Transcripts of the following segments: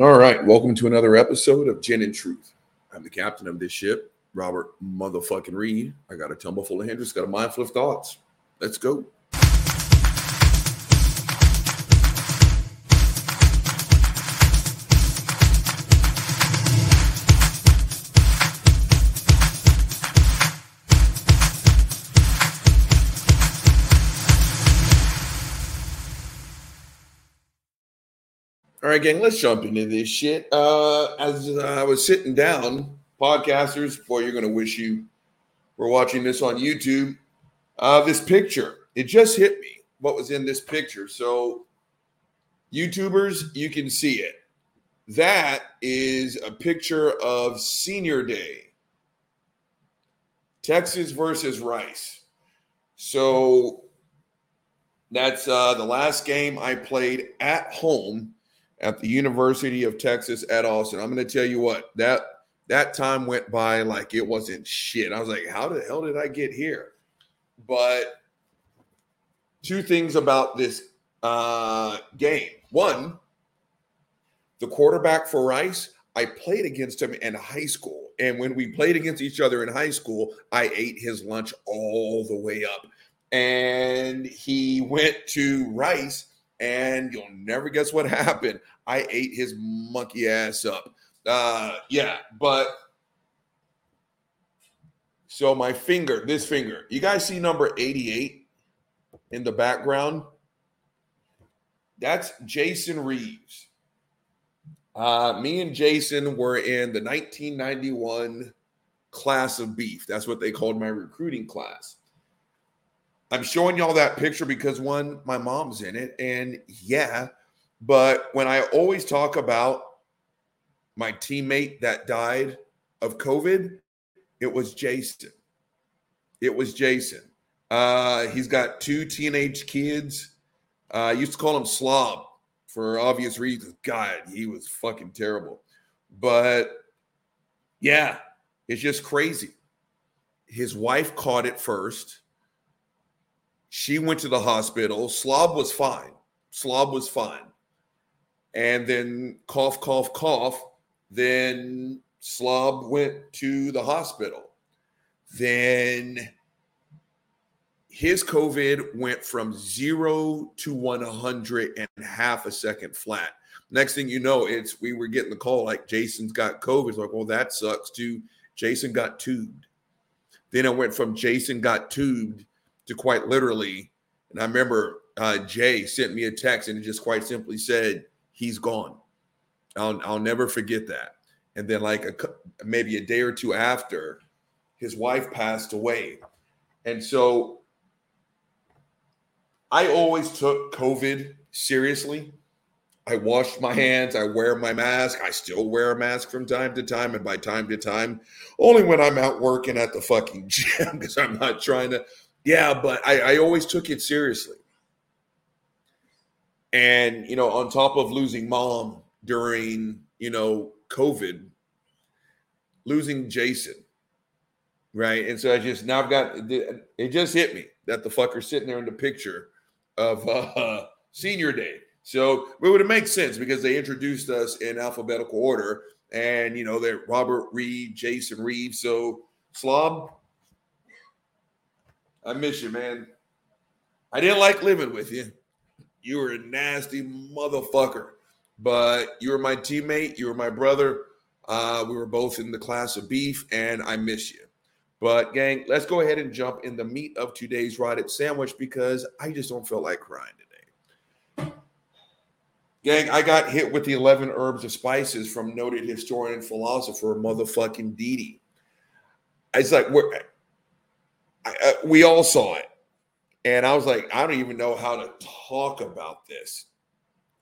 All right, welcome to another episode of Gin and Truth. I'm the captain of this ship, Robert motherfucking Reed. I got a tumble full of Hendrick's, got a mind full of thoughts. Let's go. Right, gang, let's jump into this shit. Uh, as I was sitting down, podcasters, boy, you're going to wish you were watching this on YouTube. Uh, this picture, it just hit me what was in this picture. So, YouTubers, you can see it. That is a picture of senior day, Texas versus Rice. So, that's uh, the last game I played at home at the University of Texas at Austin. I'm going to tell you what that that time went by like it wasn't shit. I was like, how the hell did I get here? But two things about this uh, game. One, the quarterback for Rice, I played against him in high school. And when we played against each other in high school, I ate his lunch all the way up. And he went to Rice, and you'll never guess what happened. I ate his monkey ass up. Uh, yeah, but so my finger, this finger, you guys see number 88 in the background? That's Jason Reeves. Uh, me and Jason were in the 1991 class of beef. That's what they called my recruiting class. I'm showing y'all that picture because one, my mom's in it, and yeah, but when I always talk about my teammate that died of COVID, it was Jason. It was Jason. Uh, he's got two teenage kids. Uh, I used to call him Slob for obvious reasons. God, he was fucking terrible. But yeah, it's just crazy. His wife caught it first. She went to the hospital. Slob was fine. Slob was fine and then cough, cough, cough. Then Slob went to the hospital. Then his COVID went from zero to 100 and half a second flat. Next thing you know, it's we were getting the call like Jason's got COVID. It's like, well, that sucks too. Jason got tubed. Then it went from Jason got tubed to quite literally. And I remember uh, Jay sent me a text and it just quite simply said, he's gone. I'll I'll never forget that. And then like a maybe a day or two after, his wife passed away. And so I always took COVID seriously. I washed my mm-hmm. hands. I wear my mask. I still wear a mask from time to time. And by time to time, only when I'm out working at the fucking gym because I'm not trying to. Yeah, but I, I always took it seriously. And, you know, on top of losing mom during, you know, COVID, losing Jason, right? And so I just now I've got it just hit me that the fucker's sitting there in the picture of uh, senior day. So it would made sense because they introduced us in alphabetical order, and you know they're Robert Reed, Jason Reed. So Slob, I miss you, man. I didn't like living with you. You were a nasty motherfucker. But you were my teammate. You were my brother. Uh, we were both in the class of beef, and I miss you. But, gang, let's go ahead and jump in the meat of today's rotted sandwich because I just don't feel like crying today. Gang, I got hit with the 11 herbs of spices from noted historian and philosopher motherfucking Didi. It's like, we're, I, I, we all saw it. And I was like, I don't even know how to talk about this.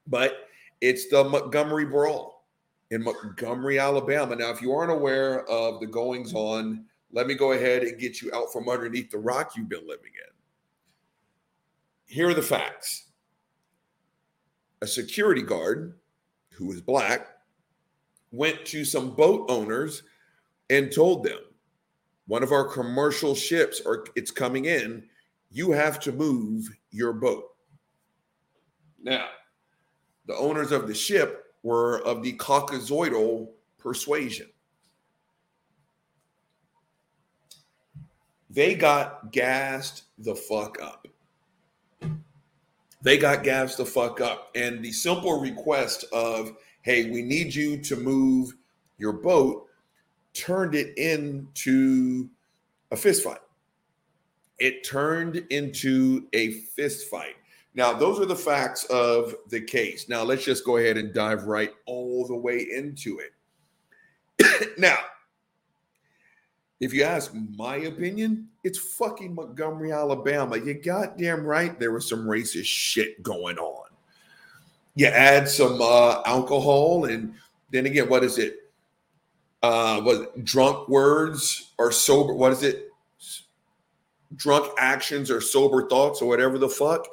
But it's the Montgomery Brawl in Montgomery, Alabama. Now, if you aren't aware of the goings on, let me go ahead and get you out from underneath the rock you've been living in. Here are the facts a security guard who was black went to some boat owners and told them one of our commercial ships are it's coming in you have to move your boat. Now, the owners of the ship were of the Caucasoidal persuasion. They got gassed the fuck up. They got gassed the fuck up. And the simple request of, hey, we need you to move your boat turned it into a fist fight. It turned into a fist fight. Now, those are the facts of the case. Now, let's just go ahead and dive right all the way into it. now, if you ask my opinion, it's fucking Montgomery, Alabama. You goddamn right there was some racist shit going on. You add some uh, alcohol, and then again, what is it? Uh, what drunk words or sober? What is it? Drunk actions or sober thoughts or whatever the fuck.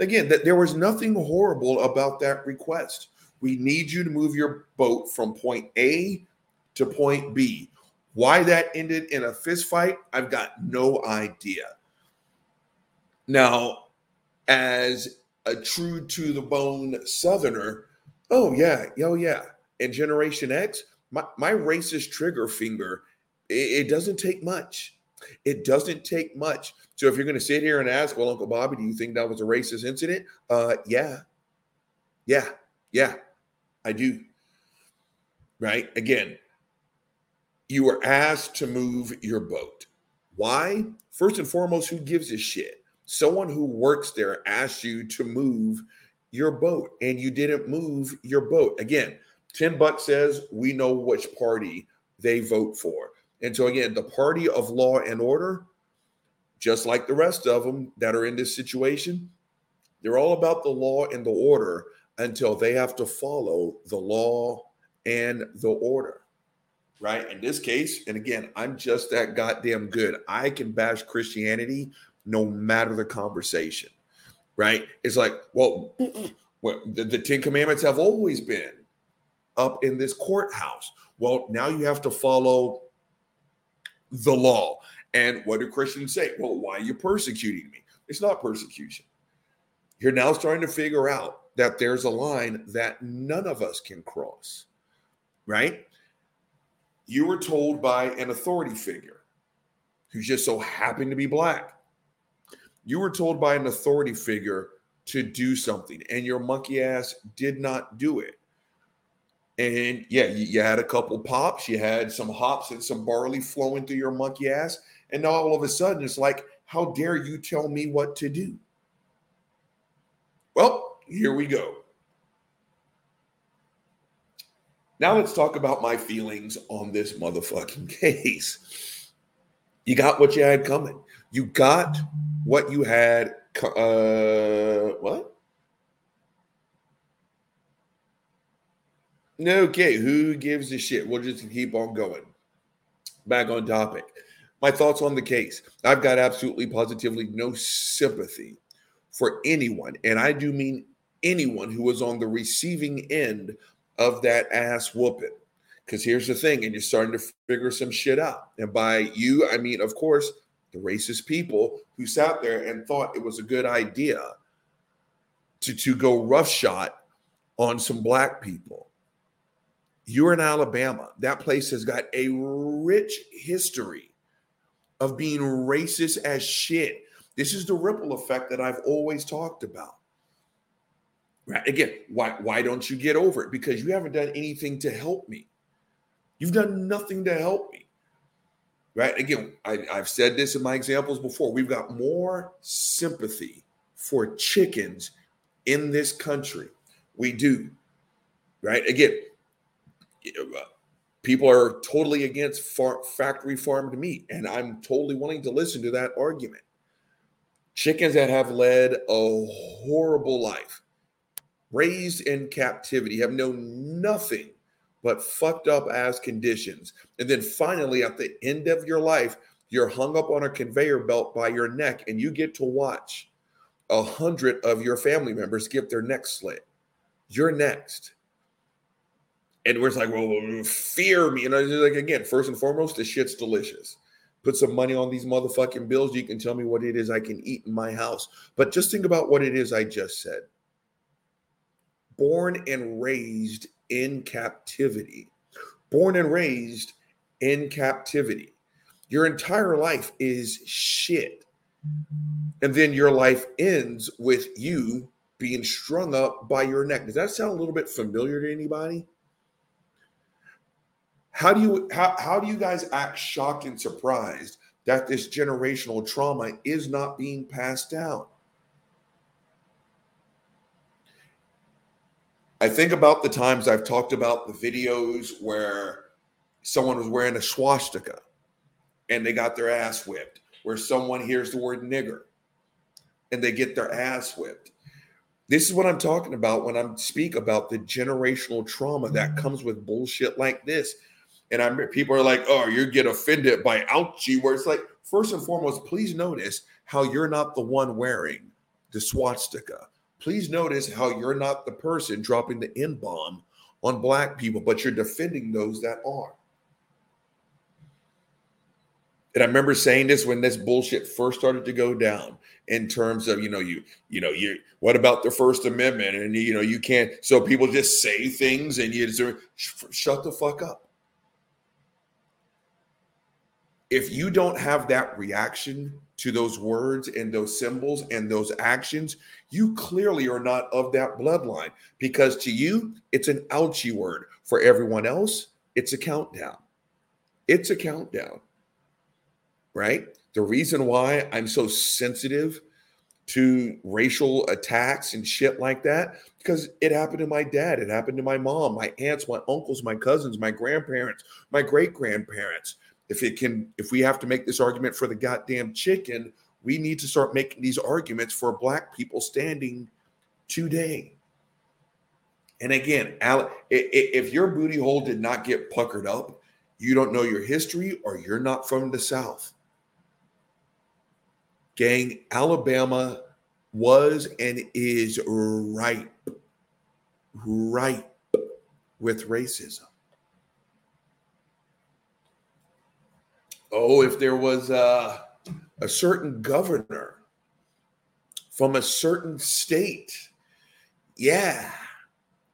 Again, that there was nothing horrible about that request. We need you to move your boat from point A to point B. Why that ended in a fist fight, I've got no idea. Now, as a true to the bone Southerner, oh yeah, oh yeah. And Generation X, my, my racist trigger finger, it, it doesn't take much. It doesn't take much. So if you're going to sit here and ask, well, Uncle Bobby, do you think that was a racist incident? Uh, yeah, yeah, yeah, I do. Right? Again, you were asked to move your boat. Why? First and foremost, who gives a shit? Someone who works there asked you to move your boat and you didn't move your boat. Again, 10 bucks says we know which party they vote for. And so, again, the party of law and order, just like the rest of them that are in this situation, they're all about the law and the order until they have to follow the law and the order right? In this case, and again, I'm just that goddamn good. I can bash Christianity no matter the conversation, right? It's like, well, well the, the Ten Commandments have always been up in this courthouse. Well, now you have to follow the law. And what do Christians say? Well, why are you persecuting me? It's not persecution. You're now starting to figure out that there's a line that none of us can cross, right? you were told by an authority figure who just so happened to be black. You were told by an authority figure to do something, and your monkey ass did not do it. And yeah, you, you, had a couple pops, you had some hops and some barley flowing through your monkey ass. And now all of a sudden, it's like, how dare you tell me what to do? Well, here we go. Now let's talk about my feelings on this motherfucking case. You got what you had coming. You got what you had. Uh, what? Okay, who gives a shit? We'll just keep on going. Back on topic. My thoughts on the case. I've got absolutely positively no sympathy for anyone, and I do mean anyone who was on the receiving end of that ass whooping. Because here's the thing, and you're starting to figure some shit out. And by you, I mean, of course, the racist people who sat there and thought it was a good idea to, to go roughshod on some black people. You're in Alabama. That place has got a rich history of being racist as shit. This is the ripple effect that I've always talked about. Right. Again, why why don't you get over it? Because you haven't done anything to help me. You've done nothing to help me. Right. Again, I, I've said this in my examples before. We've got more sympathy for chickens in this country. We do. Right. Again, people are totally against far, factory farmed meat, and I'm totally willing to listen to that argument. Chickens that have led a horrible life raised in captivity, have known nothing but fucked up ass conditions. And then finally, at the end of your life, you're hung up on a conveyor belt by your neck, and you get to watch a hundred of your family members get their necks slit. You're next. And we're like, well, fear me. And I was like, again, first and foremost, the shit's delicious. Put some money on these motherfucking bills. You can tell me what it is I can eat in my house. But just think about what it is I just said born and raised in captivity, born and raised in captivity. Your entire life is shit. And then your life ends with you being strung up by your neck. Does that sound a little bit familiar to anybody? How do you how, how do you guys act shocked and surprised that this generational trauma is not being passed down? I think about the times I've talked about the videos where someone was wearing a swastika and they got their ass whipped, where someone hears the word nigger and they get their ass whipped. This is what I'm talking about when I speak about the generational trauma that mm. comes with bullshit like this. And I'm people are like, oh, you get offended by ouchie, where it's like, first and foremost, please notice how you're not the one wearing the swastika. Please notice how you're not the person dropping the N bomb on black people, but you're defending those that are. And I remember saying this when this bullshit first started to go down in terms of, you know, you, you know, you, what about the First Amendment? And, you know, you can't, so people just say things and you just shut the fuck up. If you don't have that reaction to those words and those symbols and those actions, you clearly are not of that bloodline because to you, it's an ouchie word. For everyone else, it's a countdown. It's a countdown right? The reason why I'm so sensitive to racial attacks and shit like that because it happened to my dad, it happened to my mom, my aunts, my uncles, my cousins, my grandparents, my great grandparents. If it can, if we have to make this argument for the goddamn chicken, we need to start making these arguments for black people standing today. And again, if your booty hole did not get puckered up, you don't know your history or you're not from the South. Gang, Alabama was and is ripe, ripe with racism. Oh, if there was a, a certain governor from a certain state, yeah,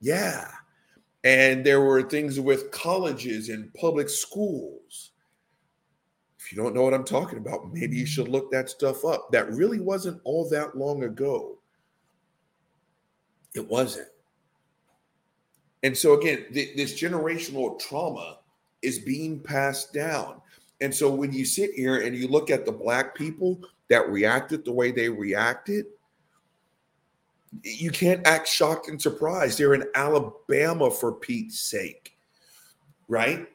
yeah. And there were things with colleges and public schools if you don't know what I'm talking about, maybe you should look that stuff up. That really wasn't all that long ago. It wasn't. And so, again, th- this generational trauma is being passed down. And so, when you sit here and you look at the Black people that reacted the way they reacted, you can't act shocked and surprised. They're in Alabama for Pete's sake, right?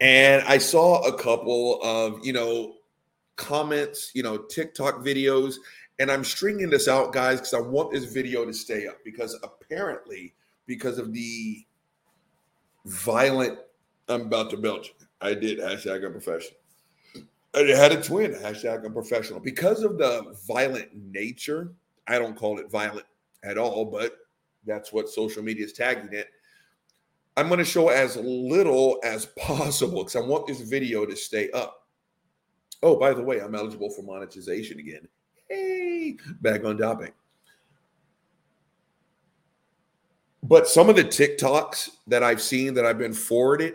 And I saw a couple of, you know, comments, you know, TikTok videos, and I'm stringing this out, guys, because I want this video to stay up because apparently, because of the violent, I'm about to belch. I did hashtag unprofessional. I had a twin hashtag unprofessional because of the violent nature. I don't call it violent at all, but that's what social media is tagging it. I'm going to show as little as possible because I want this video to stay up. Oh, by the way, I'm eligible for monetization again. Hey, back on topic. But some of the TikToks that I've seen that I've been forwarded,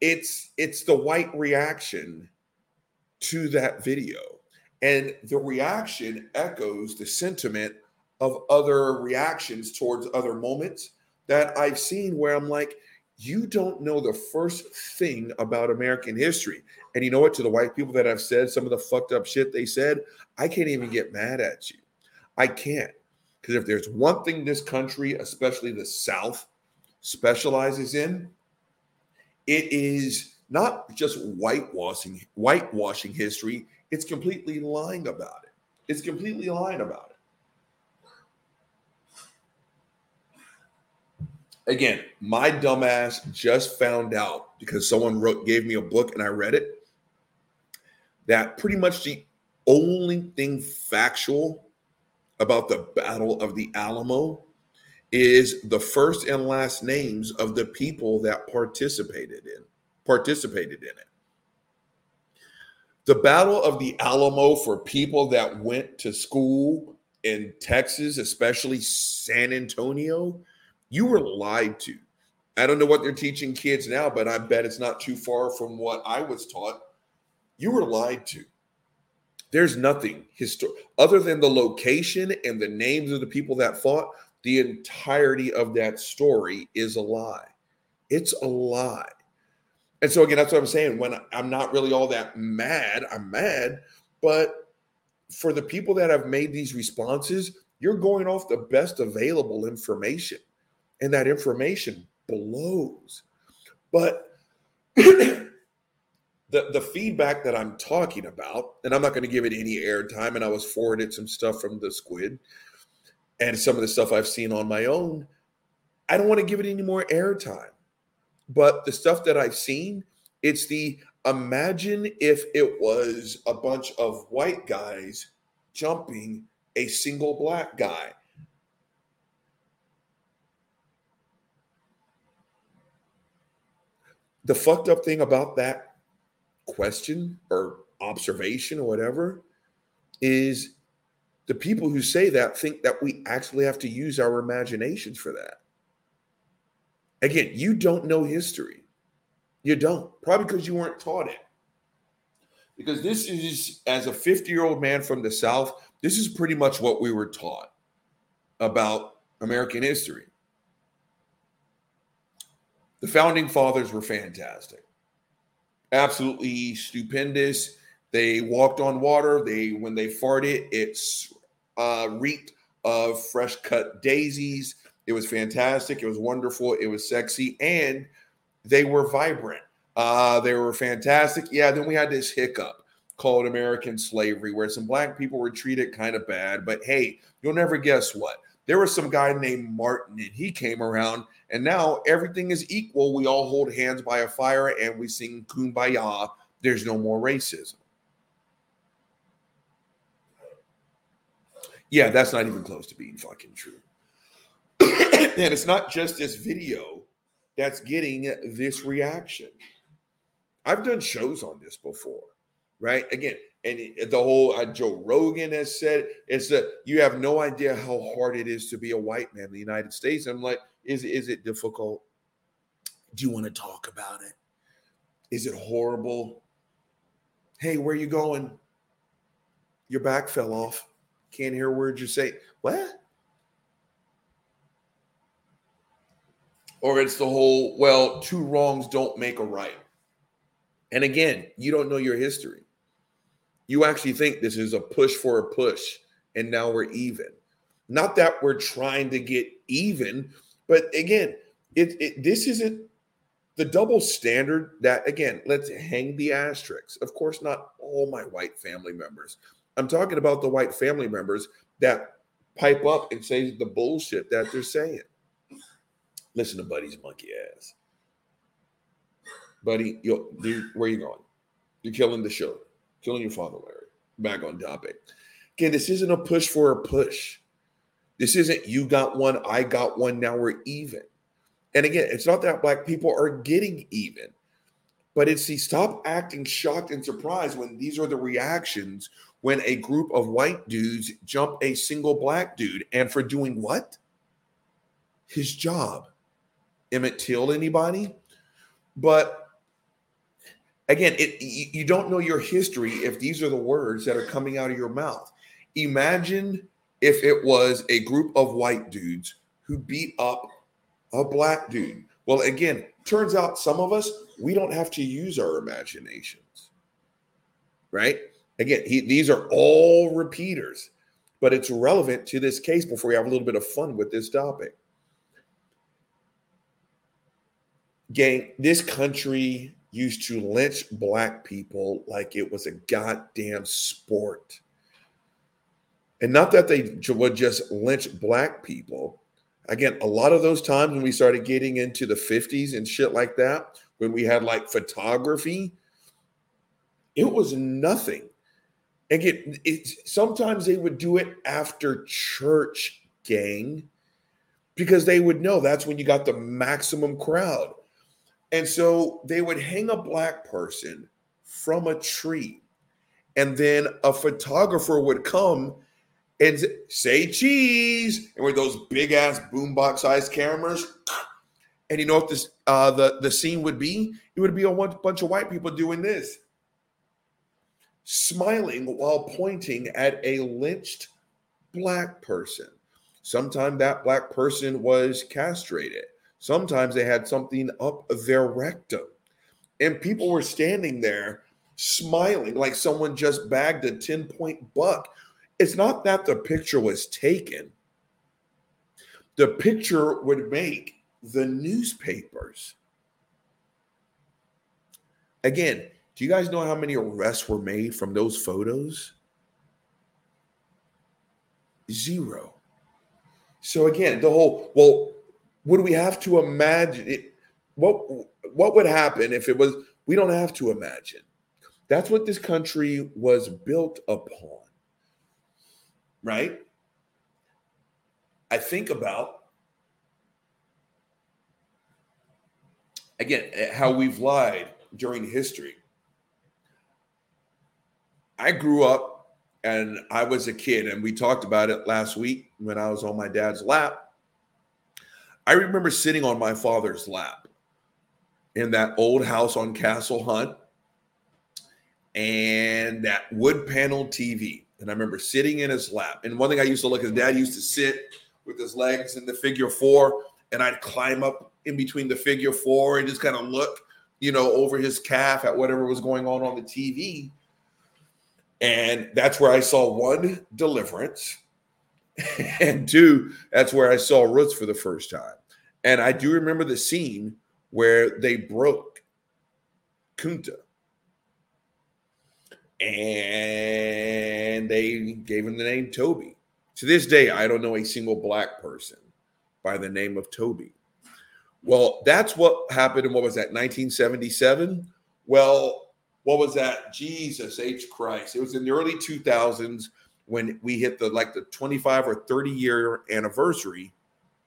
it's it's the white reaction to that video. And the reaction echoes the sentiment of other reactions towards other moments that I've seen where I'm like, you don't know the first thing about American history. And you know what? To the white people that have said some of the fucked up shit they said, I can't even get mad at you. I can't. Because if there's one thing this country, especially the South, specializes in, it is not just whitewashing whitewashing history, it's completely lying about it. It's completely lying about it. again, my dumbass just found out because someone wrote gave me a book and I read it that pretty much the only thing factual about the Battle of the Alamo is the first and last names of the people that participated in participated in it. The Battle of the Alamo for people that went to school in Texas, especially San Antonio, You were lied to. I don't know what they're teaching kids now, but I bet it's not too far from what I was taught. You were lied to. There's nothing histor- other than the location and the names of the people that fought. The entirety of that story is a lie. It's a lie. And so again, that's what I'm saying. When I'm not really all that mad, I'm mad, but for the people that have made these responses, you're going off the best available information. And that information blows. But the, the feedback that I'm talking about, and I'm not going to give it any airtime, and I was forwarded some stuff from the squid and some of the stuff I've seen on my own. I don't want to give it any more airtime. But the stuff that I've seen, it's the imagine if it was a bunch of white guys jumping a single black guy. The fucked up thing about that question or observation or whatever is the people who say that think that we actually have to use our imaginations for that. Again, you don't know history. You don't, probably because you weren't taught it. Because this is, as a 50 year old man from the South, this is pretty much what we were taught about American history. The founding fathers were fantastic, absolutely stupendous. They walked on water. They, when they farted, it's uh, reeked of fresh cut daisies. It was fantastic. It was wonderful. It was sexy, and they were vibrant. Uh, they were fantastic. Yeah. Then we had this hiccup called American slavery, where some black people were treated kind of bad. But hey, you'll never guess what. There was some guy named Martin, and he came around, and now everything is equal. We all hold hands by a fire and we sing Kumbaya. There's no more racism. Yeah, that's not even close to being fucking true. and it's not just this video that's getting this reaction. I've done shows on this before, right? Again, and the whole uh, Joe Rogan has said it's that you have no idea how hard it is to be a white man in the United States. I'm like, is is it difficult? Do you want to talk about it? Is it horrible? Hey, where are you going? Your back fell off. Can't hear words you say. What? or it's the whole, well, two wrongs don't make a right. And again, you don't know your history. You actually think this is a push for a push, and now we're even. Not that we're trying to get even, but again, it, it this isn't the double standard that again, let's hang the asterisks. Of course, not all my white family members. I'm talking about the white family members that pipe up and say the bullshit that they're saying. Listen to Buddy's monkey ass. Buddy, you where you going? You're killing the show, killing your father, Larry. Back on topic. Again, this isn't a push for a push. This isn't you got one, I got one, now we're even. And again, it's not that black people are getting even, but it's the stop acting shocked and surprised when these are the reactions when a group of white dudes jump a single black dude. And for doing what? His job. Emmett Till anybody. But again, it, you don't know your history if these are the words that are coming out of your mouth. Imagine if it was a group of white dudes who beat up a black dude. Well, again, turns out some of us, we don't have to use our imaginations, right? Again, he, these are all repeaters, but it's relevant to this case before we have a little bit of fun with this topic. gang, this country used to lynch black people like it was a goddamn sport. And not that they would just lynch black people. Again, a lot of those times when we started getting into the 50s and shit like that, when we had like photography, it was nothing. And Again, it, sometimes they would do it after church, gang, because they would know that's when you got the maximum crowd. And so they would hang a black person from a tree, and then a photographer would come and say cheese, and with those big ass boombox sized cameras. And you know what this uh, the the scene would be? It would be a bunch of white people doing this, smiling while pointing at a lynched black person. Sometimes that black person was castrated. Sometimes they had something up their rectum. And people were standing there smiling like someone just bagged a 10 point buck. It's not that the picture was taken, the picture would make the newspapers. Again, do you guys know how many arrests were made from those photos? Zero. So again, the whole well, would we have to imagine it? What what would happen if it was? We don't have to imagine. That's what this country was built upon, right? I think about again eh, how we've lied during history. I grew up and I was a kid, and we talked about it last week when I was on my dad's lap. I remember sitting on my father's lap in that old house on Castle Hunt and that wood panel TV. And I remember sitting in his lap. And one thing I used to look, his dad used to sit with his legs in the figure four, and I'd climb up in between the figure four and just kind of look, you know, over his calf at whatever was going on on the TV. And that's where I saw one deliverance. and two, that's where I saw Roots for the first time. And I do remember the scene where they broke Kunta. And they gave him the name Toby. To this day, I don't know a single black person by the name of Toby. Well, that's what happened in what was that, 1977? Well, what was that? Jesus H. Christ. It was in the early 2000s when we hit the like the 25 or 30 year anniversary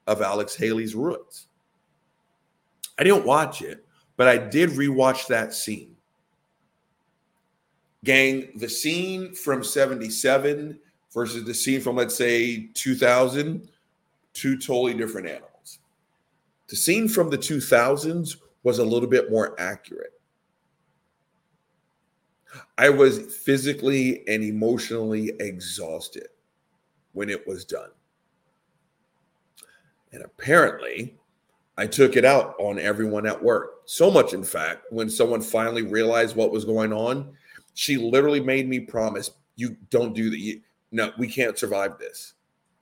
of Alex Haley's Roots. I didn't watch it, but I did rewatch that scene. Gang, the scene from 77 versus the scene from, let's say, 2000, two totally different animals. The scene from the 2000s was a little bit more accurate. I was physically and emotionally exhausted when it was done. And apparently, I took it out on everyone at work. So much, in fact, when someone finally realized what was going on, she literally made me promise, You don't do that. You, no, we can't survive this.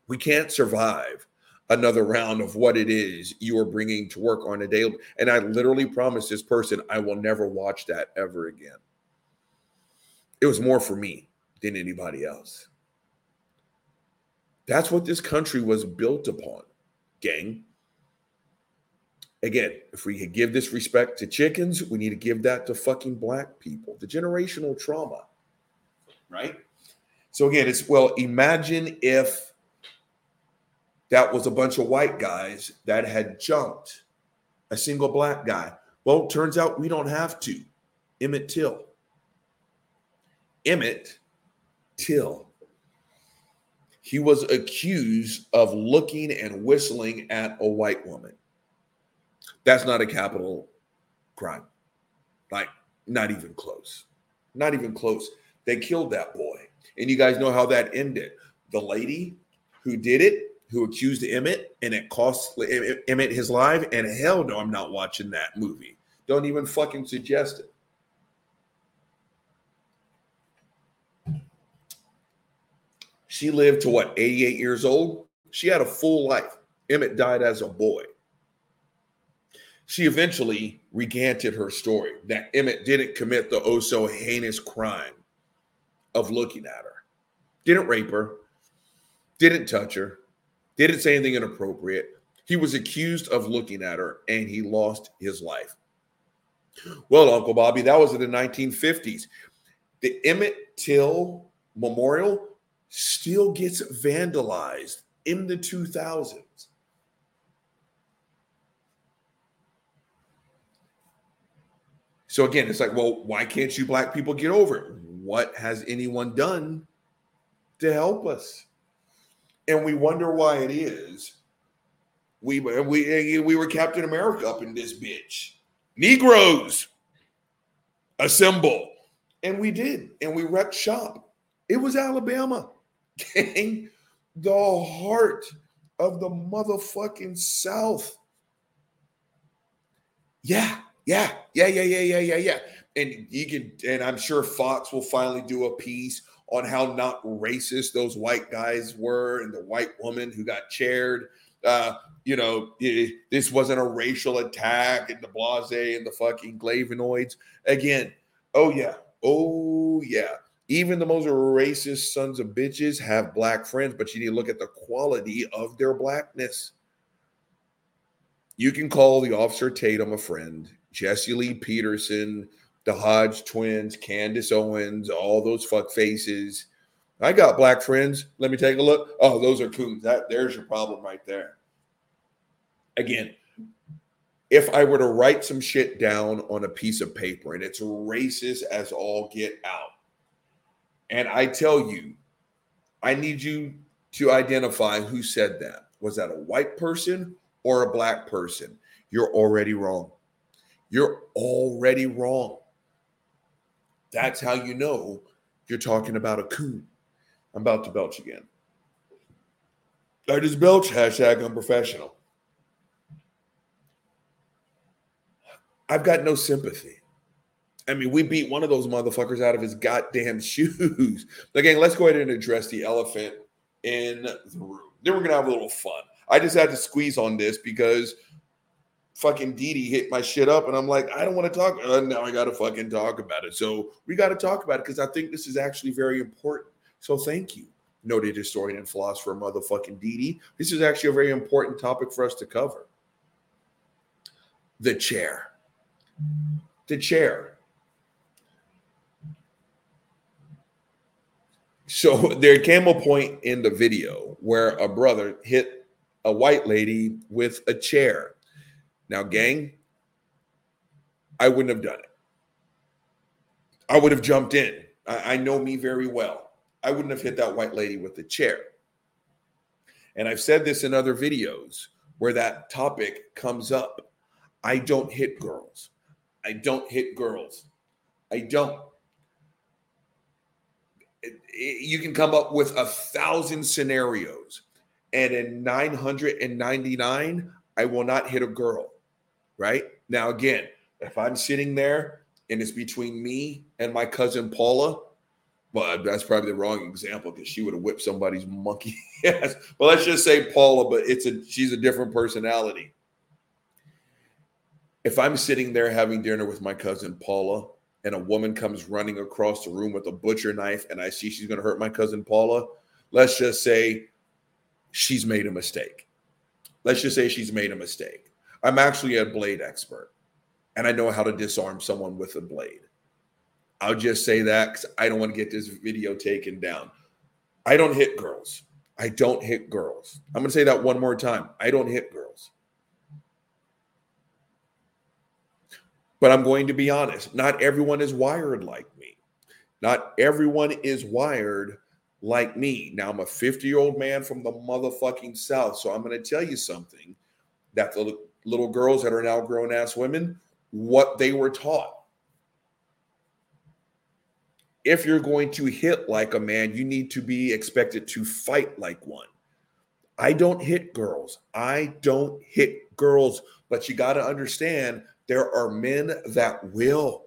We can't survive another round of what it is you are bringing to work on a daily. And I literally promised this person, I will never watch that ever again it was more for me than anybody else. That's what this country was built upon, gang. Again, if we could give this respect to chickens, we need to give that to fucking black people. The generational trauma, right? So again, it's well, imagine if that was a bunch of white guys that had jumped a single black guy. Well, turns out we don't have to. Emmett Till. Emmett Till. He was accused of looking and whistling at a white woman. That's not a capital crime. Like, not even close. Not even close. They killed that boy. And you guys know how that ended. The lady who did it, who accused Emmett, and it cost Emmett his life. And hell no, I'm not watching that movie. Don't even fucking suggest it. She lived to what, 88 years old? She had a full life. Emmett died as a boy. She eventually recanted her story that Emmett didn't commit the oh so heinous crime of looking at her, didn't rape her, didn't touch her, didn't say anything inappropriate. He was accused of looking at her and he lost his life. Well, Uncle Bobby, that was in the 1950s. The Emmett Till Memorial still gets vandalized in the 2000s. So again, it's like, well, why can't you black people get over it? What has anyone done to help us? And we wonder why it is. We, we, we were Captain America up in this bitch. Negroes, assemble. And we did. And we wrecked shop. It was Alabama. Gang, the heart of the motherfucking South. Yeah, yeah, yeah, yeah, yeah, yeah, yeah, yeah. And you can, and I'm sure Fox will finally do a piece on how not racist those white guys were and the white woman who got chaired. Uh, you know, it, this wasn't a racial attack and the blase and the fucking flavonoids. Again, oh yeah, oh yeah. Even the most racist sons of bitches have black friends, but you need to look at the quality of their blackness. You can call the officer Tatum a friend, Jesse Lee Peterson, the Hodge twins, Candace Owens, all those fuck faces. I got black friends. Let me take a look. Oh, those are coons. That there's your problem right there. Again, if I were to write some shit down on a piece of paper and it's racist as all get out, and I tell you, I need you to identify who said that. Was that a white person or a black person? You're already wrong. You're already wrong. That's how you know you're talking about a coon. I'm about to belch again. I just belch, hashtag unprofessional. I've got no sympathy. I mean, we beat one of those motherfuckers out of his goddamn shoes. Again, let's go ahead and address the elephant in the room. Then we're gonna have a little fun. I just had to squeeze on this because fucking Didi hit my shit up, and I'm like, I don't want to talk. Uh, now I got to fucking talk about it. So we got to talk about it because I think this is actually very important. So thank you, noted historian and philosopher, motherfucking Didi. This is actually a very important topic for us to cover. The chair. The chair. So there came a point in the video where a brother hit a white lady with a chair. Now, gang, I wouldn't have done it. I would have jumped in. I, I know me very well. I wouldn't have hit that white lady with the chair. And I've said this in other videos where that topic comes up. I don't hit girls. I don't hit girls. I don't you can come up with a thousand scenarios and in 999 i will not hit a girl right now again if i'm sitting there and it's between me and my cousin paula well that's probably the wrong example because she would have whipped somebody's monkey ass well let's just say paula but it's a she's a different personality if i'm sitting there having dinner with my cousin paula and a woman comes running across the room with a butcher knife and I see she's going to hurt my cousin Paula, let's just say she's made a mistake. Let's just say she's made a mistake. I'm actually a blade expert and I know how to disarm someone with a blade. I'll just say that because I don't want to get this video taken down. I don't hit girls. I don't hit girls. I'm going to say that one more time. I don't hit girls. But I'm going to be honest, not everyone is wired like me. Not everyone is wired like me. Now, I'm a 50 year old man from the motherfucking South. So I'm going to tell you something that the little girls that are now grown ass women, what they were taught. If you're going to hit like a man, you need to be expected to fight like one. I don't hit girls. I don't hit girls, but you got to understand there are men that will.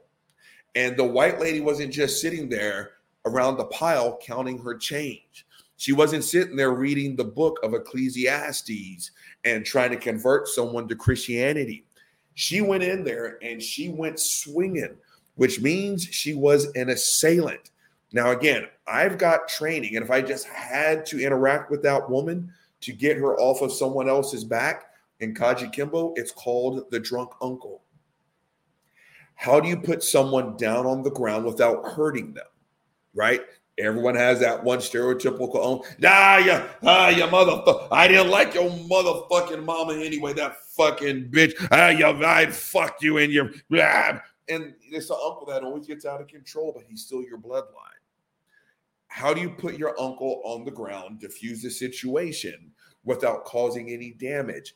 And the white lady wasn't just sitting there around the pile counting her change. She wasn't sitting there reading the book of Ecclesiastes and trying to convert someone to Christianity. She went in there and she went swinging, which means she was an assailant. Now, again, I've got training, and if I just had to interact with that woman to get her off of someone else's back in Kajukenbo, it's called the drunk uncle. How do you put someone down on the ground without hurting them? Right? Everyone has that one stereotypical own. Ah, yeah, ah, your motherfucker. I didn't like your motherfucking mama anyway. That fucking bitch. Ah, yeah, I'd fuck you in your. Ah. And it's the uncle that always gets out of control, but he's still your bloodline. how do you put your uncle on the ground, diffuse the situation without causing any damage?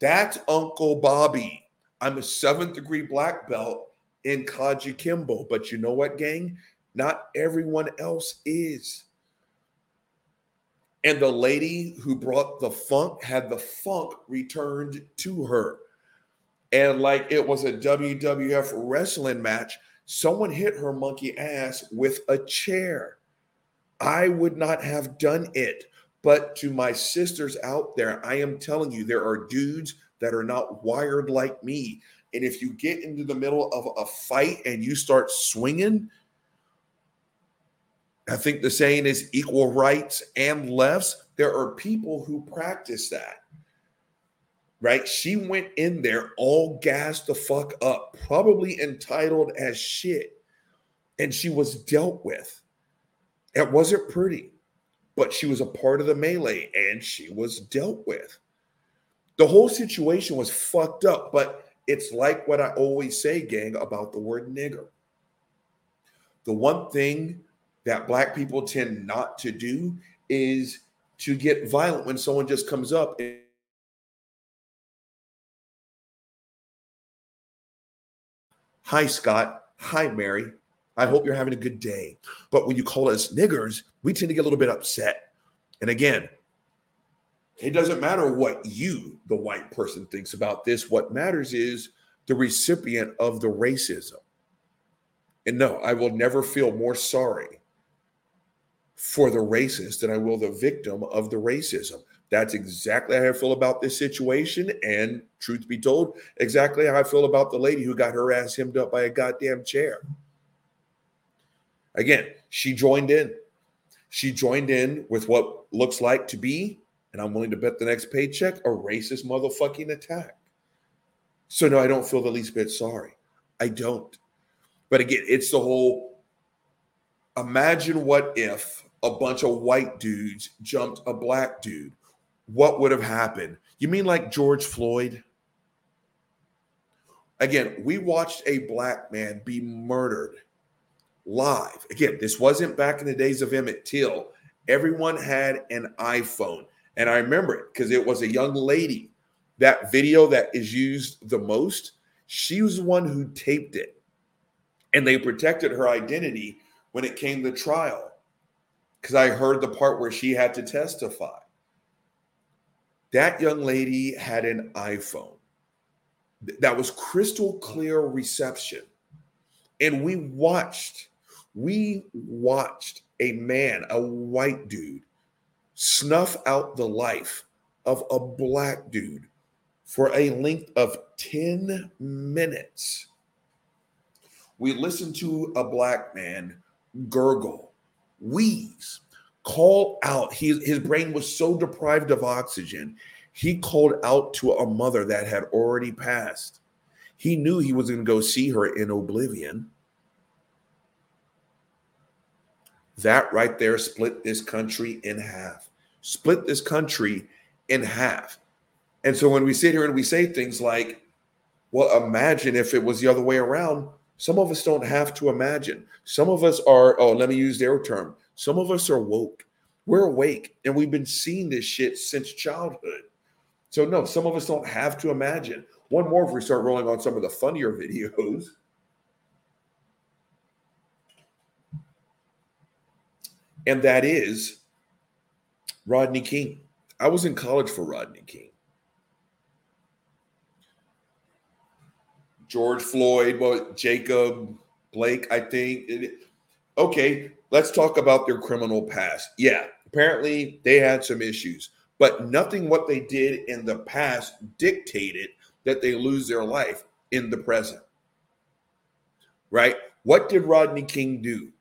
That's Uncle Bobby. I'm a seventh degree black belt in Kajukenbo. But you know what, gang? Not everyone else is. And the lady who brought the funk had the funk returned to her. And like it was a WWF wrestling match, someone hit her monkey ass with a chair. I would not have done it. But to my sisters out there, I am telling you, there are dudes that are not wired like me. And if you get into the middle of a fight and you start swinging, I think the saying is equal rights and lefts. There are people who practice that. Right? She went in there all gassed the fuck up, probably entitled as shit. And she was dealt with. It wasn't pretty, but she was a part of the melee and she was dealt with. The whole situation was fucked up, but it's like what I always say, gang, about the word nigger. The one thing that black people tend not to do is to get violent when someone just comes up and Hi, Scott. Hi, Mary. I hope you're having a good day. But when you call us niggers, we tend to get a little bit upset. And again, it doesn't matter what you, the white person, thinks about this. What matters is the recipient of the racism. And no, I will never feel more sorry for the racist than I will the victim of the racism. That's exactly how I feel about this situation. And truth be told, exactly how I feel about the lady who got her ass hemmed up by a goddamn chair. Again, she joined in. She joined in with what looks like to be, and I'm willing to bet the next paycheck, a racist motherfucking attack. So, no, I don't feel the least bit sorry. I don't. But again, it's the whole imagine what if a bunch of white dudes jumped a black dude. What would have happened? You mean like George Floyd? Again, we watched a black man be murdered live. Again, this wasn't back in the days of Emmett Till. Everyone had an iPhone. And I remember it because it was a young lady. That video that is used the most, she was the one who taped it. And they protected her identity when it came to trial because I heard the part where she had to testify. That young lady had an iPhone that was crystal clear reception. And we watched we watched a man, a white dude, snuff out the life of a black dude for a length of 10 minutes. We listened to a black man gurgle, wheeze, call out. He, his brain was so deprived of oxygen, he called out to a mother that had already passed. He knew he was going to go see her in oblivion. That right there split this country in half. Split this country in half. And so when we sit here and we say things like, well, imagine if it was the other way around, some of us don't have to imagine. Some of us are, oh, let me use their term. Some of us are woke. We're awake and we've been seeing this shit since childhood. So, no, some of us don't have to imagine. One more if we start rolling on some of the funnier videos. and that is Rodney King. I was in college for Rodney King. George Floyd, well, Jacob Blake, I think. Okay, let's talk about their criminal past. Yeah, apparently they had some issues, but nothing what they did in the past dictated that they lose their life in the present. Right? What did Rodney King do?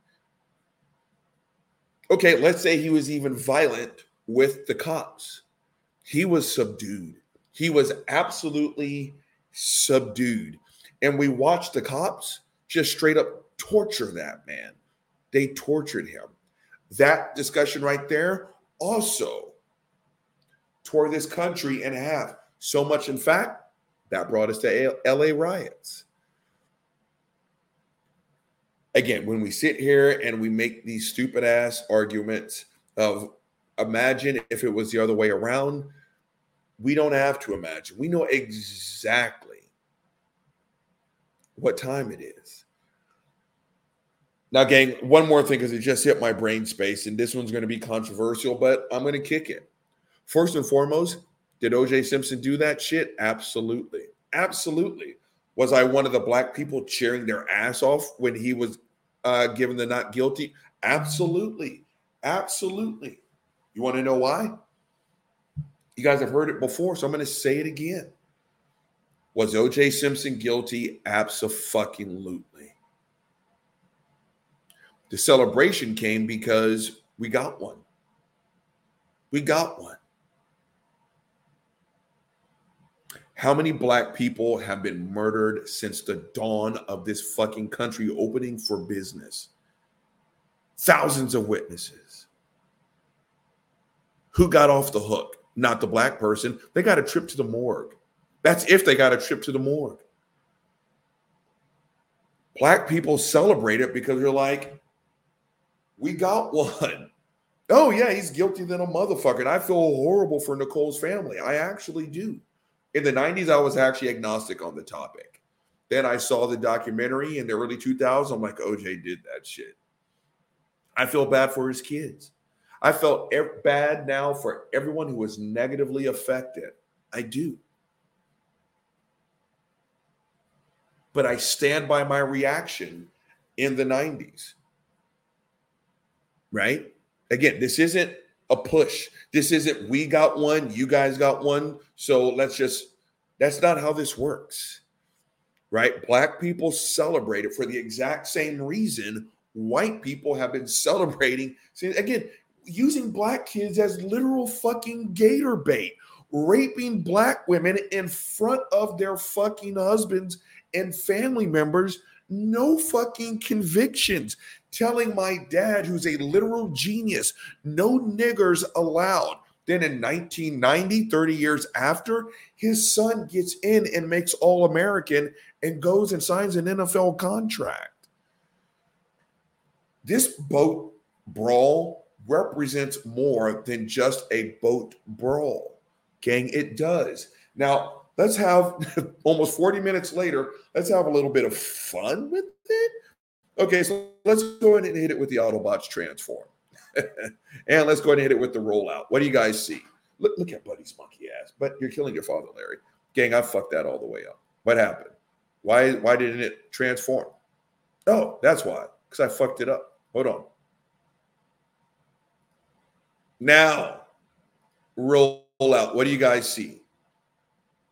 Okay, let's say he was even violent with the cops. He was subdued. He was absolutely subdued. And we watched the cops just straight up torture that man. They tortured him. That discussion right there also tore this country in half. So much, in fact, that brought us to LA riots. again, when we sit here and we make these stupid ass arguments of imagine if it was the other way around, we don't have to imagine. We know exactly what time it is. Now, gang, one more thing because it just hit my brain space, and this one's going to be controversial, but I'm going to kick it. First and foremost, did OJ Simpson do that shit? Absolutely. Absolutely. Was I one of the black people cheering their ass off when he was uh, given the not guilty? Absolutely. Absolutely. You want to know why? You guys have heard it before, so I'm going to say it again. Was OJ Simpson guilty? Absolutely. The celebration came because we got one. We got one. How many black people have been murdered since the dawn of this fucking country opening for business? Thousands of witnesses. Who got off the hook? Not the black person. They got a trip to the morgue. That's if they got a trip to the morgue. Black people celebrate it because they're like, we got one. Oh, yeah, he's guilty than a motherfucker. And I feel horrible for Nicole's family. I actually do. In the 90s, I was actually agnostic on the topic. Then I saw the documentary in the early 2000s. I'm like, OJ did that shit. I feel bad for his kids. I felt bad now for everyone who was negatively affected. I do. But I stand by my reaction in the 90s. Right? Again, this isn't a push. This isn't we got one, you guys got one. So let's just, that's not how this works. Right? Black people celebrate it for the exact same reason white people have been celebrating. See, again, using black kids as literal fucking gator bait, raping black women in front of their fucking husbands and family members. No fucking convictions telling my dad, who's a literal genius, no niggers allowed. Then in 1990, 30 years after, his son gets in and makes All American and goes and signs an NFL contract. This boat brawl represents more than just a boat brawl. Gang, it does. Now, let's have almost 40 minutes later, let's have a little bit of fun with it. Okay, so let's go ahead and hit it with the Autobots transform. and let's go ahead and hit it with the rollout. What do you guys see? Look, look at Buddy's monkey ass. But you're killing your father, Larry. Gang, I fucked that all the way up. What happened? Why why didn't it transform? Oh, that's why. Because I fucked it up. Hold on. Now, roll out. What do you guys see?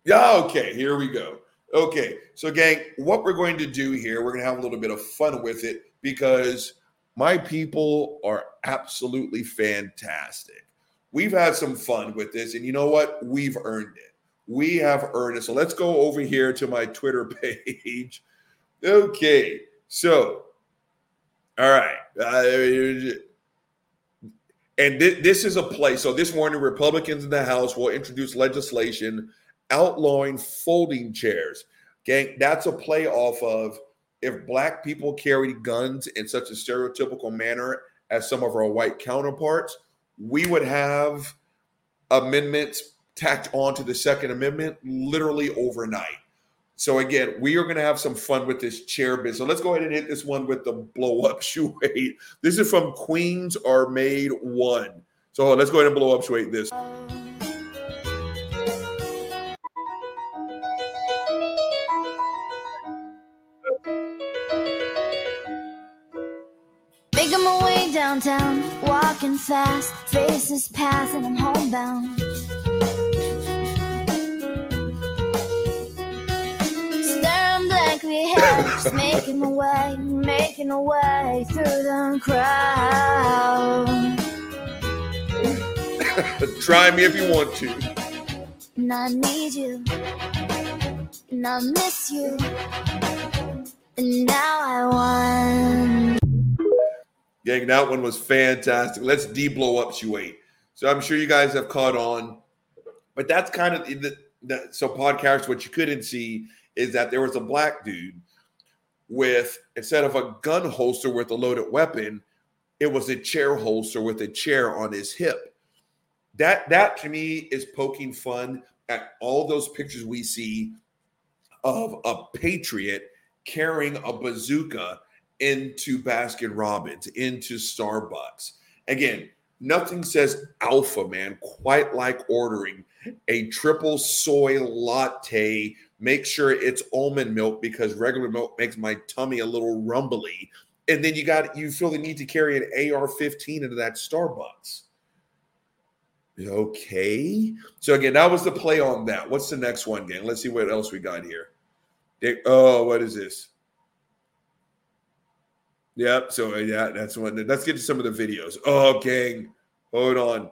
Yeah, okay, here we go. Okay, so gang, what we're going to do here, we're going to have a little bit of fun with it because my people are absolutely fantastic. We've had some fun with this, and you know what? We've earned it. We have earned it. So let's go over here to my Twitter page. Okay, so, all right. Uh, and th- this is a place. So this morning, Republicans in the House will introduce legislation outlawing folding chairs. Gang, that's a play off of if black people carried guns in such a stereotypical manner as some of our white counterparts, we would have amendments tacked onto the Second Amendment literally overnight. So again, we are going to have some fun with this chair bit. So let's go ahead and hit this one with the blow up shoe. This is from Queens Are Made One. So let's go ahead and blow up shoe weight this. Downtown, walking fast, faces pass, and I'm homebound. just making my way, making my way through the crowd. Try me if you want to. And I need you, and I miss you, and now I want. Gang, that one was fantastic. Let's de-blow up Shoe Eight. So I'm sure you guys have caught on, but that's kind of the, the so podcast. What you couldn't see is that there was a black dude with instead of a gun holster with a loaded weapon, it was a chair holster with a chair on his hip. That that to me is poking fun at all those pictures we see of a patriot carrying a bazooka into Baskin Robbins, into Starbucks. Again, nothing says alpha man quite like ordering a triple soy latte. Make sure it's almond milk because regular milk makes my tummy a little rumbly. And then you got you feel the need to carry an AR-15 into that Starbucks. Okay. So again, that was the play on that. What's the next one, gang? Let's see what else we got here. Oh, what is this? Yep. So yeah, that's one. Let's get to some of the videos. Oh, gang, hold on.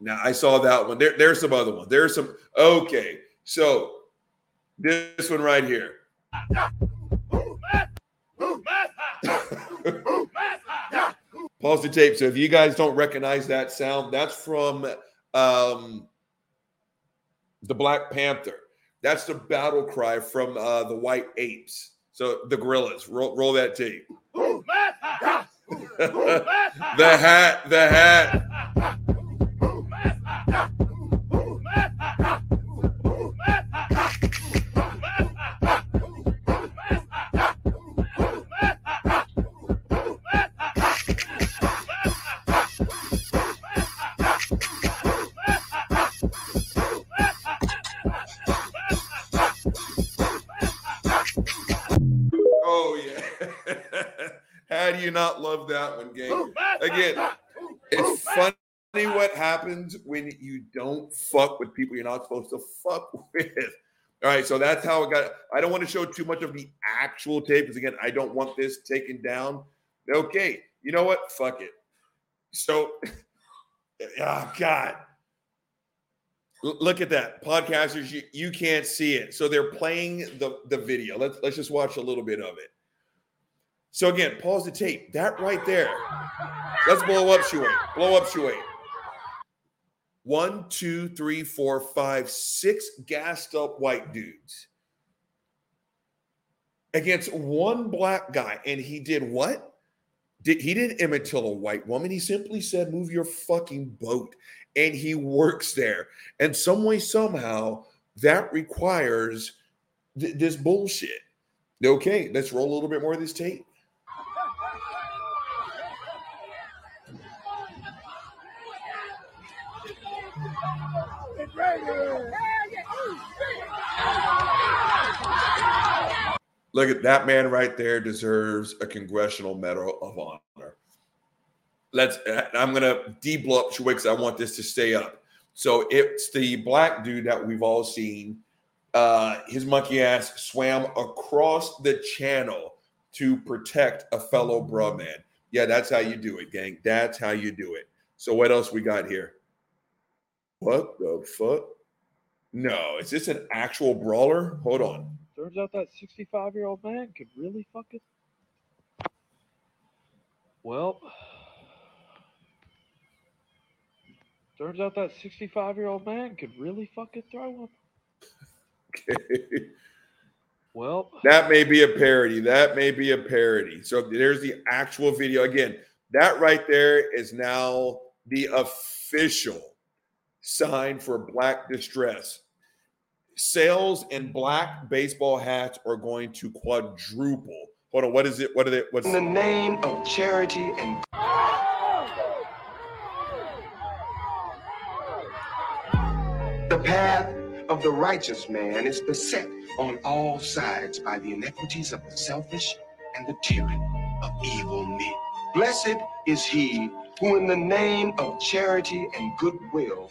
Now I saw that one. There, there's some other ones. There's some. Okay, so this one right here. Pause the tape. So if you guys don't recognize that sound, that's from um, the Black Panther. That's the battle cry from uh, the White Apes. So the gorillas, Roll, roll that tape. the hat. The hat. Not love that one, gang? Again, it's funny what happens when you don't fuck with people you're not supposed to fuck with. All right, so that's how it got. I don't want to show too much of the actual tape because again, I don't want this taken down. Okay, you know what? Fuck it. So, oh God, look at that, podcasters. You you can't see it, so they're playing the the video. Let's let's just watch a little bit of it. So again, pause the tape. That right there. Let's blow up Shuey. Blow up Shuey. One, two, three, four, five, six gassed up white dudes against one black guy. And he did what? Did he didn't imitate a white woman. He simply said, move your fucking boat. And he works there. And some way, somehow, that requires th- this bullshit. Okay, let's roll a little bit more of this tape. Look at that man right there deserves a congressional medal of honor. Let's I'm gonna de-blow up because I want this to stay up. So it's the black dude that we've all seen. Uh, his monkey ass swam across the channel to protect a fellow bruh man. Yeah, that's how you do it, gang. That's how you do it. So what else we got here? What the fuck? No, is this an actual brawler? Hold on. Turns out that 65 year old man could really fuck it. Well, turns out that 65 year old man could really fucking throw him. Okay. Well, that may be a parody. That may be a parody. So there's the actual video. Again, that right there is now the official sign for black distress. Sales in black baseball hats are going to quadruple. Hold on, what is it? What are they? What's in the name of charity and the path of the righteous man is beset on all sides by the iniquities of the selfish and the tyranny of evil men. Blessed is he who, in the name of charity and goodwill,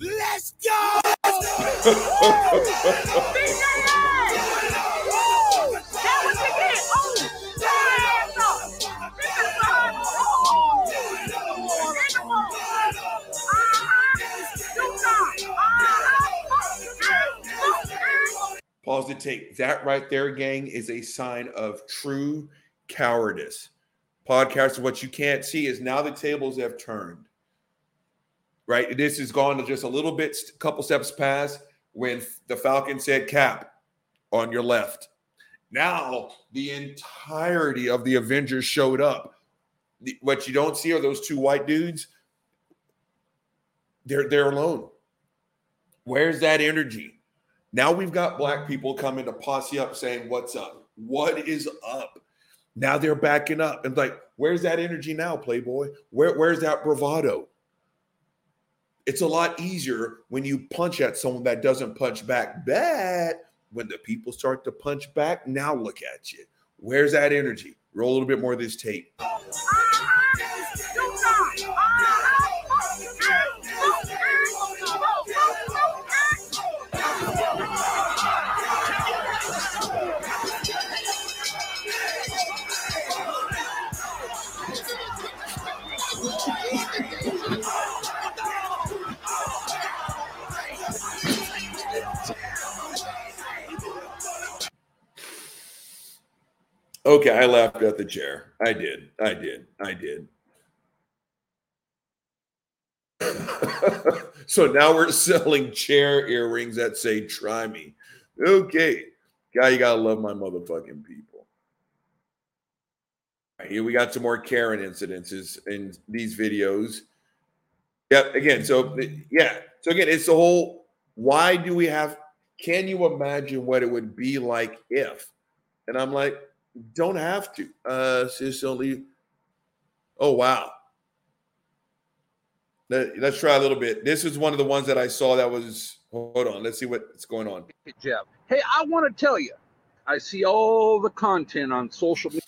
Let's go! That was the hit. Oh, Pause the tape. That right there, gang, is a sign of true cowardice. Podcast, what you can't see is now the tables have turned. Right? This has gone to just a little bit, couple steps past when the Falcon said cap on your left. Now the entirety of the Avengers showed up. What you don't see are those two white dudes. They're they're alone. Where's that energy? Now we've got black people coming to posse up saying, What's up? What is up? Now they're backing up. And like, where's that energy now, Playboy? Where, where's that bravado? It's a lot easier when you punch at someone that doesn't punch back bad. When the people start to punch back, now look at you. Where's that energy? Roll a little bit more of this tape. Ah! Okay, I laughed at the chair. I did. I did. I did. so now we're selling chair earrings that say try me. Okay. Guy, you gotta love my motherfucking people. Right, here we got some more Karen incidences in these videos. Yep, again, so yeah. So again, it's the whole why do we have can you imagine what it would be like if? And I'm like, don't have to. Uh sis only. Oh wow. Let, us try a little bit. This is one of the ones that I saw that was hold on. Let's see what's going on. Jeff. Hey, I want to tell you, I see all the content on social media.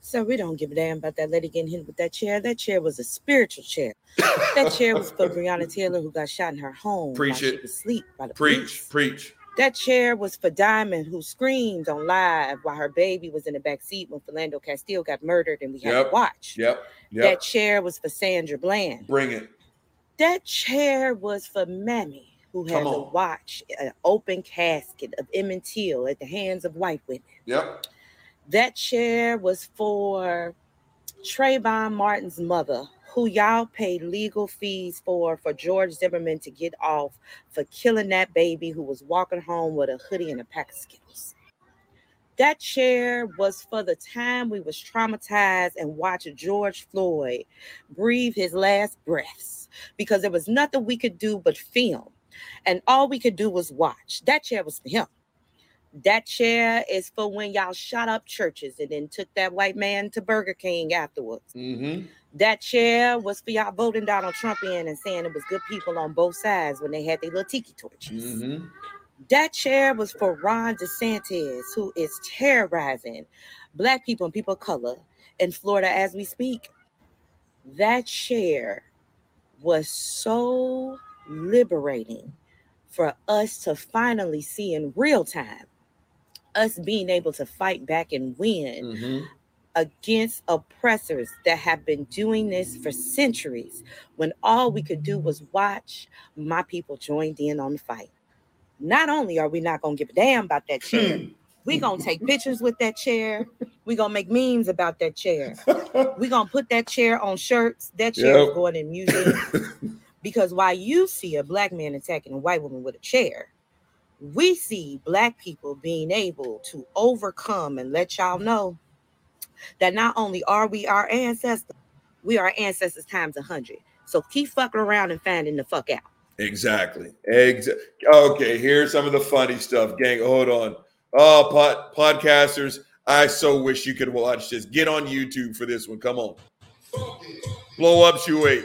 So we don't give a damn about that lady getting hit with that chair. That chair was a spiritual chair. That chair was for Breonna Taylor, who got shot in her home Preach while she it. was asleep by the Preach, police. preach. That chair was for Diamond, who screamed on live while her baby was in the back seat when Philando Castile got murdered, and we had Yep. to watch. Yep. yep. That chair was for Sandra Bland. Bring it. That chair was for Mamie, who had to watch an open casket of Emmett Till at the hands of white women. Yep. That chair was for Trayvon Martin's mother, who y'all paid legal fees for for George Zimmerman to get off for killing that baby who was walking home with a hoodie and a pack of Skittles. That chair was for the time we was traumatized and watched George Floyd breathe his last breaths because there was nothing we could do but film. And all we could do was watch. That chair was for him. That chair is for when y'all shot up churches and then took that white man to Burger King afterwards. Mm-hmm. That chair was for y'all voting Donald Trump in and saying it was good people on both sides when they had their little tiki torches. Mm-hmm. That chair was for Ron DeSantis, who is terrorizing black people and people of color in Florida as we speak. That chair was so liberating for us to finally see in real time us being able to fight back and win Mm-hmm. against oppressors that have been doing this for centuries when all we could do was watch my people joined in on the fight. Not only are we not going to give a damn about that chair, we going to take pictures with that chair. we going to make memes about that chair. we going to put that chair on shirts. That chair is going in museums. because while you see a black man attacking a white woman with a chair, we see black people being able to overcome and let y'all know that not only are we our ancestors, we are ancestors times a hundred. So keep fucking around and finding the fuck out. Exactly. Exa- okay, here's some of the funny stuff, gang. Hold on. Oh, pod- podcasters, I so wish you could watch this. Get on YouTube for this one. Come on. Blow up, shoe eight.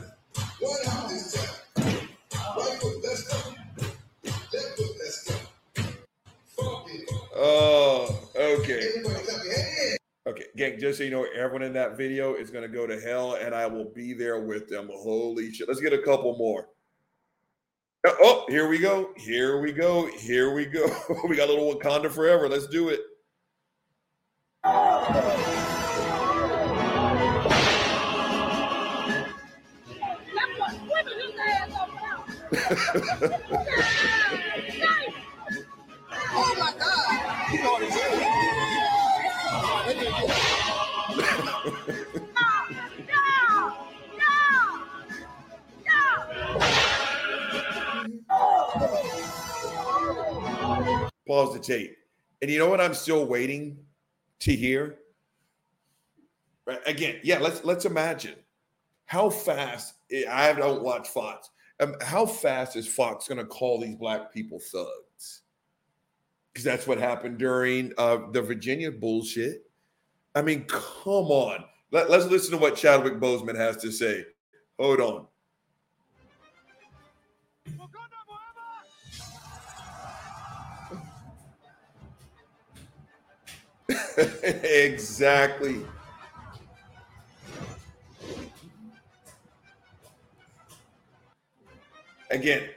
gang, just so you know, everyone in that video is going to go to hell and I will be there with them. Holy shit. Let's get a couple more. Oh, oh, here we go. Here we go. Here we go. we got a little Wakanda forever. Let's do it. Pause the tape. And you know what I'm still waiting to hear? Right, Again, yeah, let's let's imagine how fast I don't watch Fox. Um, how fast is Fox going to call these black people thugs? Because that's what happened during uh, the Virginia bullshit. I mean, come on. Let, let's listen to what Chadwick Boseman has to say. Hold on. Exactly. Again,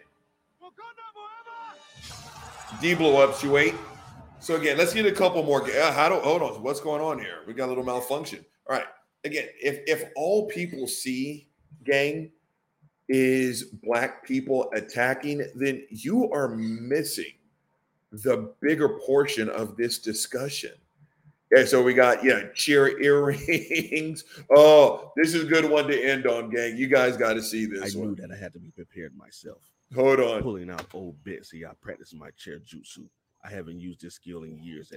D blow ups, you wait. So again, let's get a couple more. Uh, how do hold on? What's going on here? We got a little malfunction. All right. Again, if if all people see, gang, is black people attacking, then you are missing the bigger portion of this discussion. Yeah, so we got yeah, cheer earrings. Oh, this is a good one to end on, gang. You guys got to see this. I this knew that I had to be prepared myself. Hold on. Pulling out old Betsy, I practiced my chair jutsu. I haven't used this skill in years.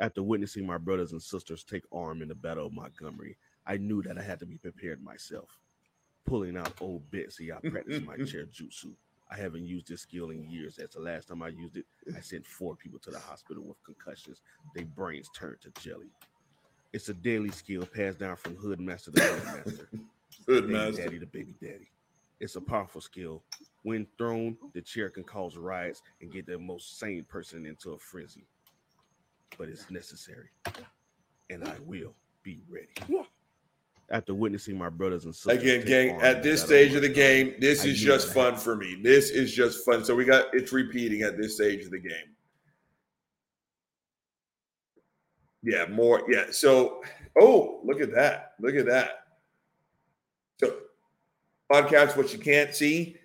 After witnessing my brothers and sisters take arm in the Battle of Montgomery, I knew that I had to be prepared myself. Pulling out old Betsy, I practiced my chair jutsu. I haven't used this skill in years. As the last time I used it, I sent four people to the hospital with concussions. Their brains turned to jelly. It's a daily skill passed down from hood master to hood master. Hood baby master. daddy to baby daddy. It's a powerful skill. When thrown, the chair can cause riots and get the most sane person into a frenzy. But it's necessary, and I will be ready. After witnessing my brothers and sisters Again, gang, at this stage of the game, this I is just fun for me. This is just fun. So we got it's repeating at this stage of the game. Yeah, more. Yeah. So, oh, look at that. Look at that. So, podcast, what you can't see.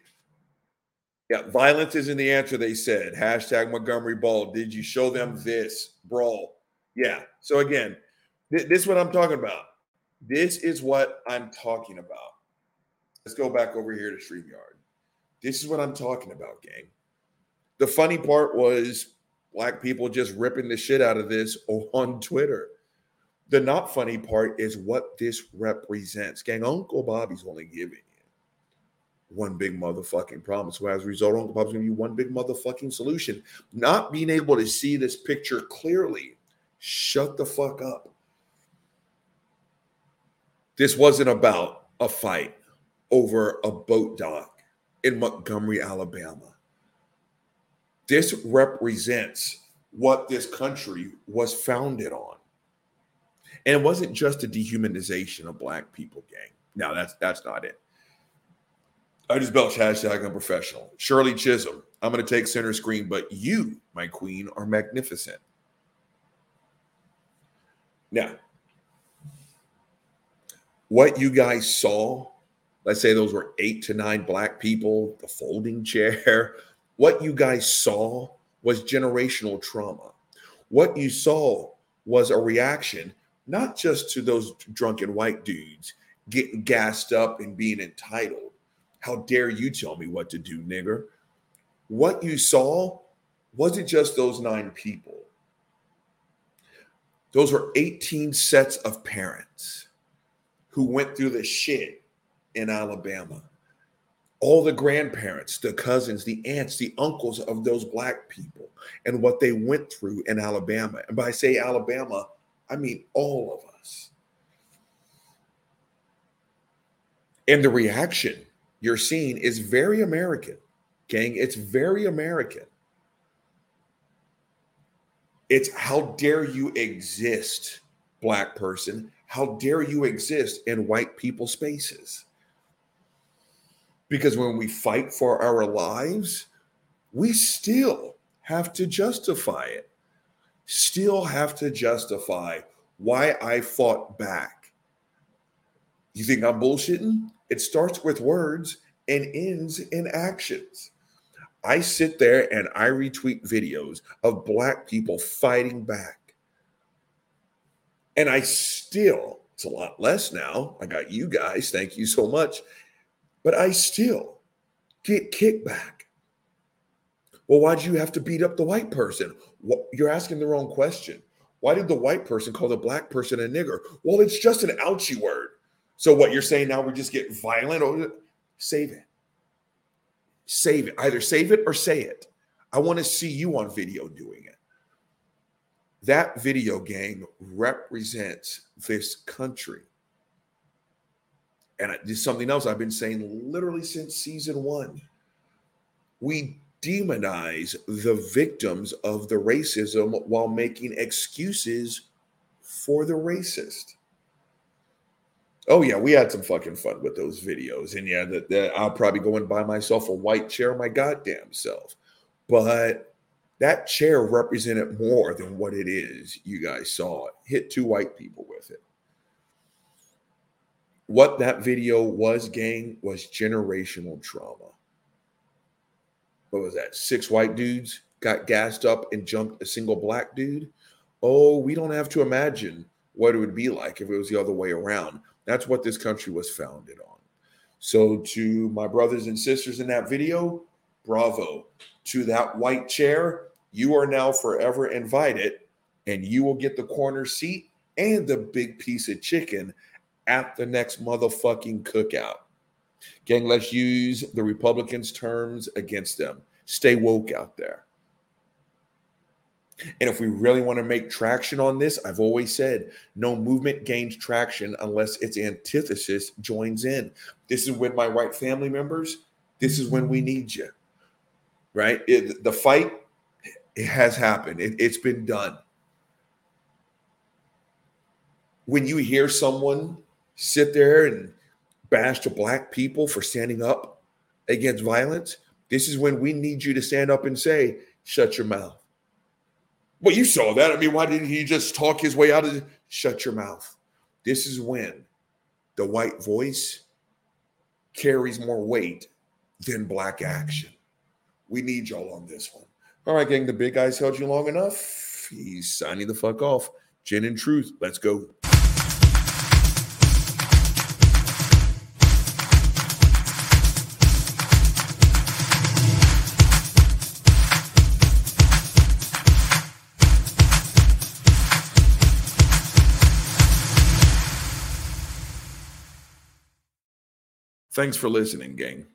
Yeah, violence isn't the answer, they said. Hashtag Montgomery Brawl. Did you show them this brawl? Yeah. So, again, th- this is what I'm talking about. This is what I'm talking about. Let's go back over here to StreamYard. This is what I'm talking about, gang. The funny part was black people just ripping the shit out of this on Twitter. The not funny part is what this represents. Gang, Uncle Bobby's only giving you one big motherfucking promise. So as a result, Uncle Bobby's gonna you one big motherfucking solution. Not being able to see this picture clearly. Shut the fuck up. This wasn't about a fight over a boat dock in Montgomery, Alabama. This represents what this country was founded on. And it wasn't just a dehumanization of black people, gang. No, that's that's not it. I just belch hashtag unprofessional. Shirley Chisholm, I'm to take center screen, but you, my queen, are magnificent. Now, what you guys saw, let's say those were eight to nine black people, the folding chair, what you guys saw was generational trauma. What you saw was a reaction, not just to those drunken white dudes getting gassed up and being entitled. How dare you tell me what to do, nigger? What you saw wasn't just those nine people. Those were 18 sets of parents who went through the shit in Alabama. All the grandparents, the cousins, the aunts, the uncles of those black people, and what they went through in Alabama. And by say Alabama, I mean all of us. And the reaction you're seeing is very American, gang. It's very American. It's how dare you exist, black person? How dare you exist in white people spaces? Because when we fight for our lives, we still have to justify it. Still have to justify why I fought back. You think I'm bullshitting? It starts with words and ends in actions. I sit there and I retweet videos of black people fighting back. And I still, it's a lot less now. I got you guys. Thank you so much. But I still get kickback. Well, why'd you have to beat up the white person? You're asking the wrong question. Why did the white person call the black person a nigger? Well, it's just an ouchy word. So what you're saying now we just get violent or save it. Save it. Either save it or say it. I want to see you on video doing it. That video game represents this country. And is something else I've been saying literally since season one. We demonize the victims of the racism while making excuses for the racist. Oh yeah, we had some fucking fun with those videos, and yeah, that I'll probably go and buy myself a white chair my goddamn self. But that chair represented more than what it is. You guys saw it. Hit two white people with it. What that video was, gang, was generational trauma what was that? Six white dudes got gassed up and jumped a single black dude. Oh, we don't have to imagine what it would be like if it was the other way around. That's what this country was founded on. So, to my brothers and sisters in that video, bravo. To that white chair, you are now forever invited, and you will get the corner seat and the big piece of chicken at the next motherfucking cookout. Gang, let's use the Republicans' terms against them. Stay woke out there. And if we really want to make traction on this, I've always said no movement gains traction unless its antithesis joins in. This is when my white family members, this is when we need you, right? It, the fight it has happened, it, it's been done. When you hear someone sit there and bash the black people for standing up against violence, this is when we need you to stand up and say, shut your mouth. Well, you saw that. I mean, why didn't he just talk his way out of it? Shut your mouth. This is when the white voice carries more weight than black action. We need y'all on this one. All right, gang, the big guys held you long enough. He's signing the fuck off. Gin and truth. Let's go. Thanks for listening, gang.